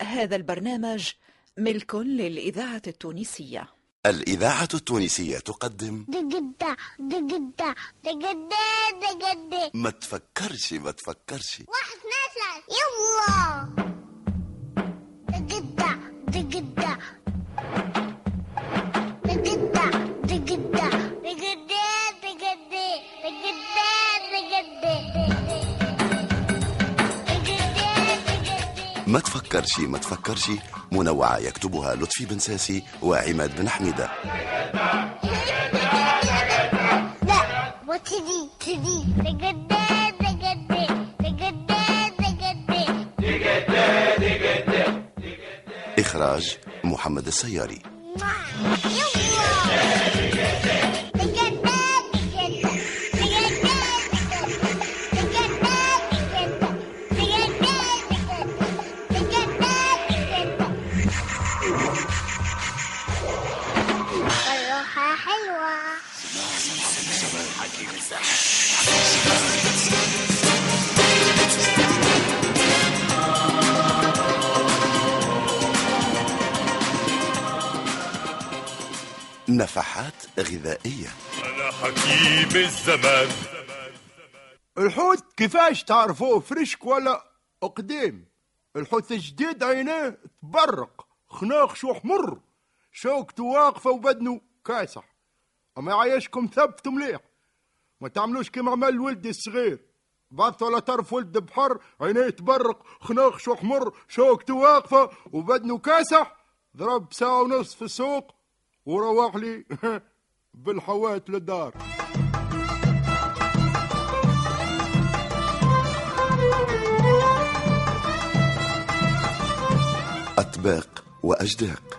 هذا البرنامج ملك للإذاعة التونسية. الإذاعة التونسية تقدم دقدة دقدة دقدة دقدة. ما تفكرش ما تفكرش. واحد اثنين ثلاثة. يلا. تفكرش ما تفكرش. منوعة يكتبها لطفي بن ساسي وعماد بن حميدة. لا وتدي تدي إخراج محمد السياري. نفحات غذائية. أنا حكيم الزمان. الحوت كيفاش تعرفوه فريشك ولا قديم الحوت الجديد عينيه تبرق خناق شو حمر. شوكته واقفة وبدنه كاسح. أما يعيشكم ثبتوا مليح. ما تعملوش كيما عمل ولدي الصغير. بعث ولا طرف ولد بحر عينيه تبرق خناق شو حمر شوكته واقفة وبدنه كاسح ضرب ساعة ونص في السوق وروح لي بالحوات للدار. أطباق وأجداق.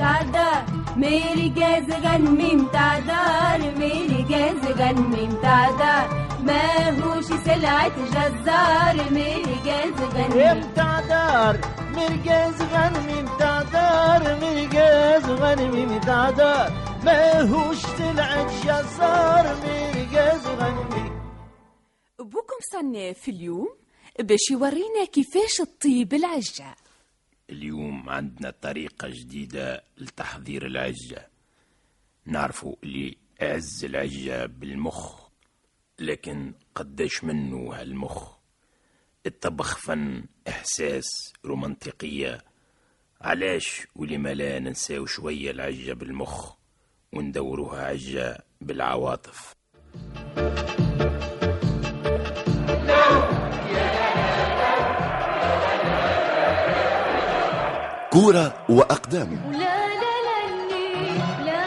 تعدار ميري غنمي متعدار ميري جاز غنمي متعدار ما هوش سلعة جزار ميري غنمي متعدار ميري جاز غنمي متعدار ميري جاز سلعة جزار ميري غنمي بوكم صنّي في اليوم باش يورينا كيفاش الطيب العجّة اليوم عندنا طريقة جديدة لتحضير العجة. نعرفوا اللي أعز العجة بالمخ لكن قداش منه هالمخ. الطبخ فن إحساس رومانتيقية. علاش ولما لا ننساو شوية العجة بالمخ وندوروها عجة بالعواطف. لا يا.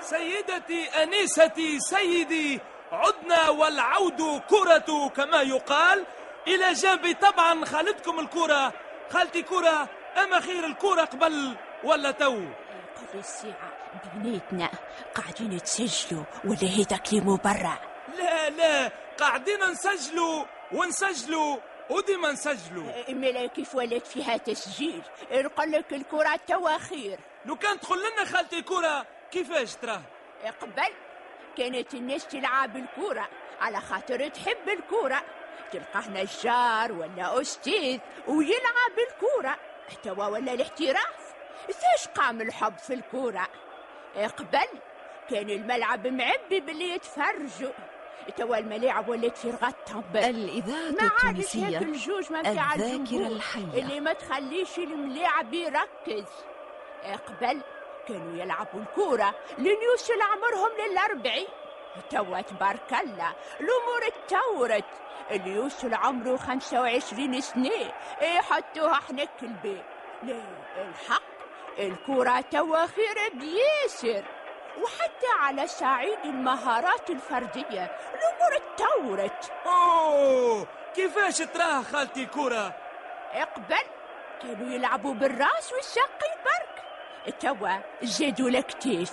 سيدتي أنيستي سيدي عدنا والعود كرة كما يقال. إلى جنب طبعا خالتكم الكرة خالتي كرة أما خير الكرة قبل ولا تو؟ قبل الساعة بناتنا قاعدين تسجلوا ولا هيدا كلمة برا لا لا قاعدين نسجلوا. ونسجلوا. وديما نسجلوا. ملا كيف ولات فيها تسجيل. نقول لك الكرة توا خير لو كان تقول لنا خالتي كرة كيفاش تراه قبل كانت الناس تلعب الكرة على خاطر تحب الكرة. تلقاه نجار ولا أستاذ ويلعب الكرة. توا ولا الاحتراف؟ فاش قام الحب في الكرة؟ قبل كان الملعب معبي باللي يتفرجوا. توا الملاعب ولات في رغتهم الإذاعة ما عادش التونسية الجوج ما متاع الذاكرة الحية. اللي ما تخليش الملاعب يركز قبل كانوا يلعبوا الكورة. لنيوصل عمرهم للأربعين. توا تبارك الله الأمور اتطورت اللي يوصل عمره خمسة وعشرين سنة. يحطوها حنك البيت لا الحق. الكورة توا خير بياسر. وحتى على صعيد المهارات الفردية. الأمور اتطورت أوه كيفاش تراه خالتي كرة قبل كانوا يلعبوا بالراس والساقين برك توا زادوا الكتيف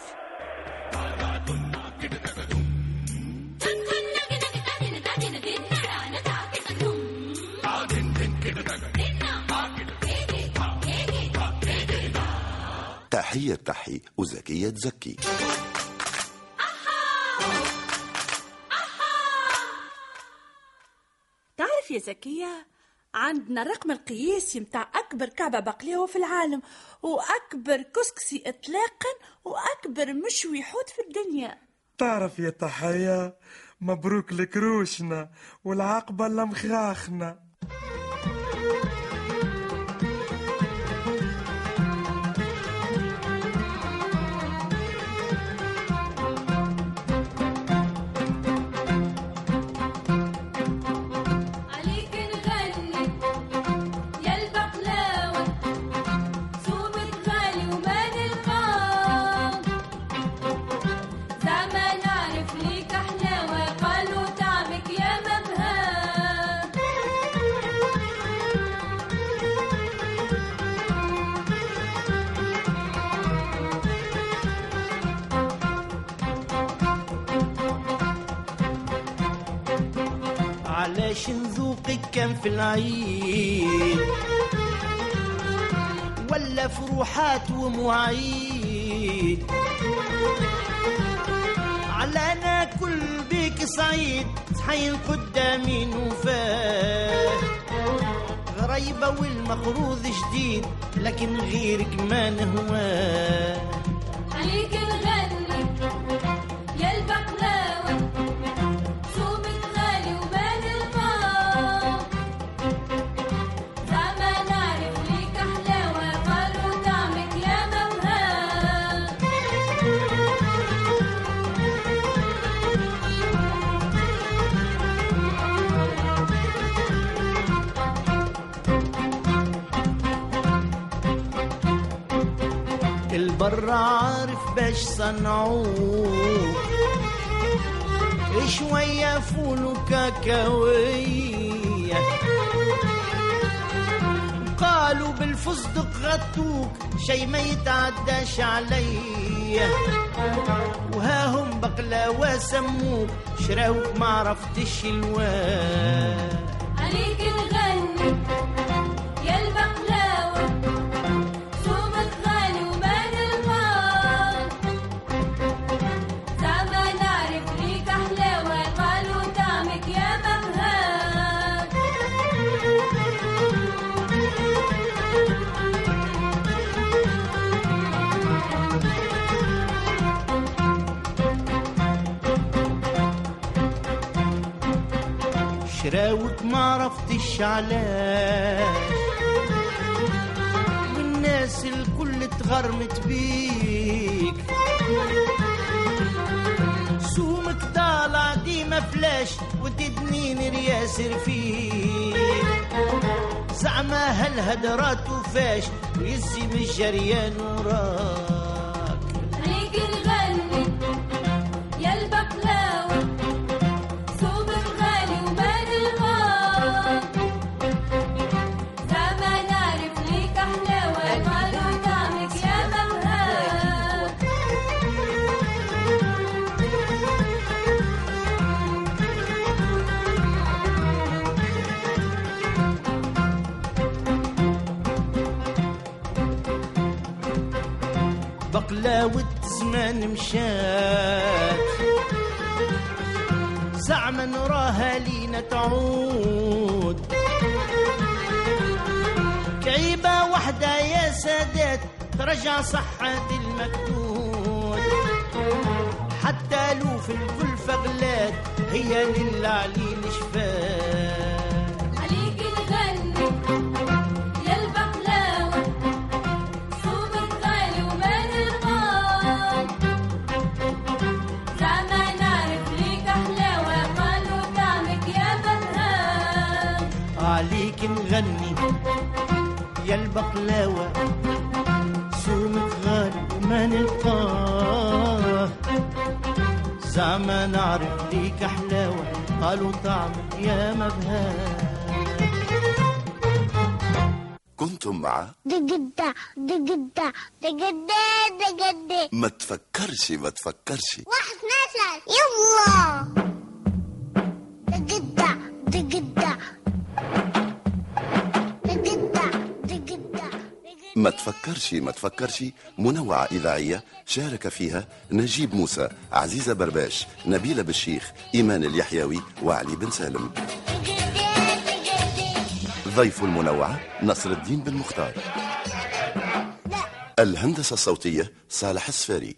تحية تحي وزكية زكي تعرف يا زكية عندنا الرقم القياسي متاع أكبر كعبة بقلاوة في العالم وأكبر كسكسي إطلاقا وأكبر مشوي حوت في الدنيا. تعرف يا تحية مبروك لك روشنا والعقبة لمخاخنا. علاش نذوقك كان في العيد. ولا فروحات ومواعيد. على ناكل بيك سعيد صحين قدامي نوفاه غريبة والمخروض جديد لكن غيرك ما نهواه عليك البر عارف باش صنعوه. شوية فول وكاكاوية. قالوا بالفستق غطوك شي ما يتعداش عليا. وها هم بقلاوة سموك شراوك ما عرفتش الواه شراوك ما عرفتش علاش. والناس الكل تغرمت بيك. سومك طالع ديما فلاش وتدنين رياسر فيك. زعما هالهدرات وفاش ويزي من الجريان وراك. عليك بقلاوة زمان مشات. زعما نراها لينا تعود. كعيبة وحدة يا سادات ترجع صحة المكتوب. حتى لو في الكل فغلات هي للعليل شفات. عليك نغني يا البقلاوة سومك غالي وما نلقاه. زعما نعرف ليك حلاوة قالوا طعمك يا مبهى كنتم مع دقدة دقدة دقدة دقدة. ما تفكرش ما تفكرش. واحد اثنين يلا. ما تفكرش ما تفكرش. منوعة إذاعية شارك فيها نجيب موسى عزيزة برباش نبيلة بالشيخ إيمان اليحيوي وعلي بن سالم. ضيف المنوعة نصر الدين بن مختار. الهندسة الصوتية صالح السفاري.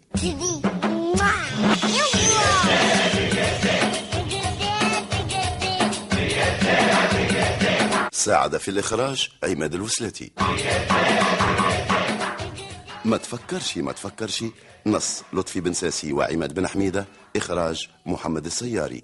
ساعد في الإخراج عماد الوسلاتي ما تفكرش ما تفكرش. نص لطفي بن ساسي وعماد بن حميدة إخراج محمد السياري.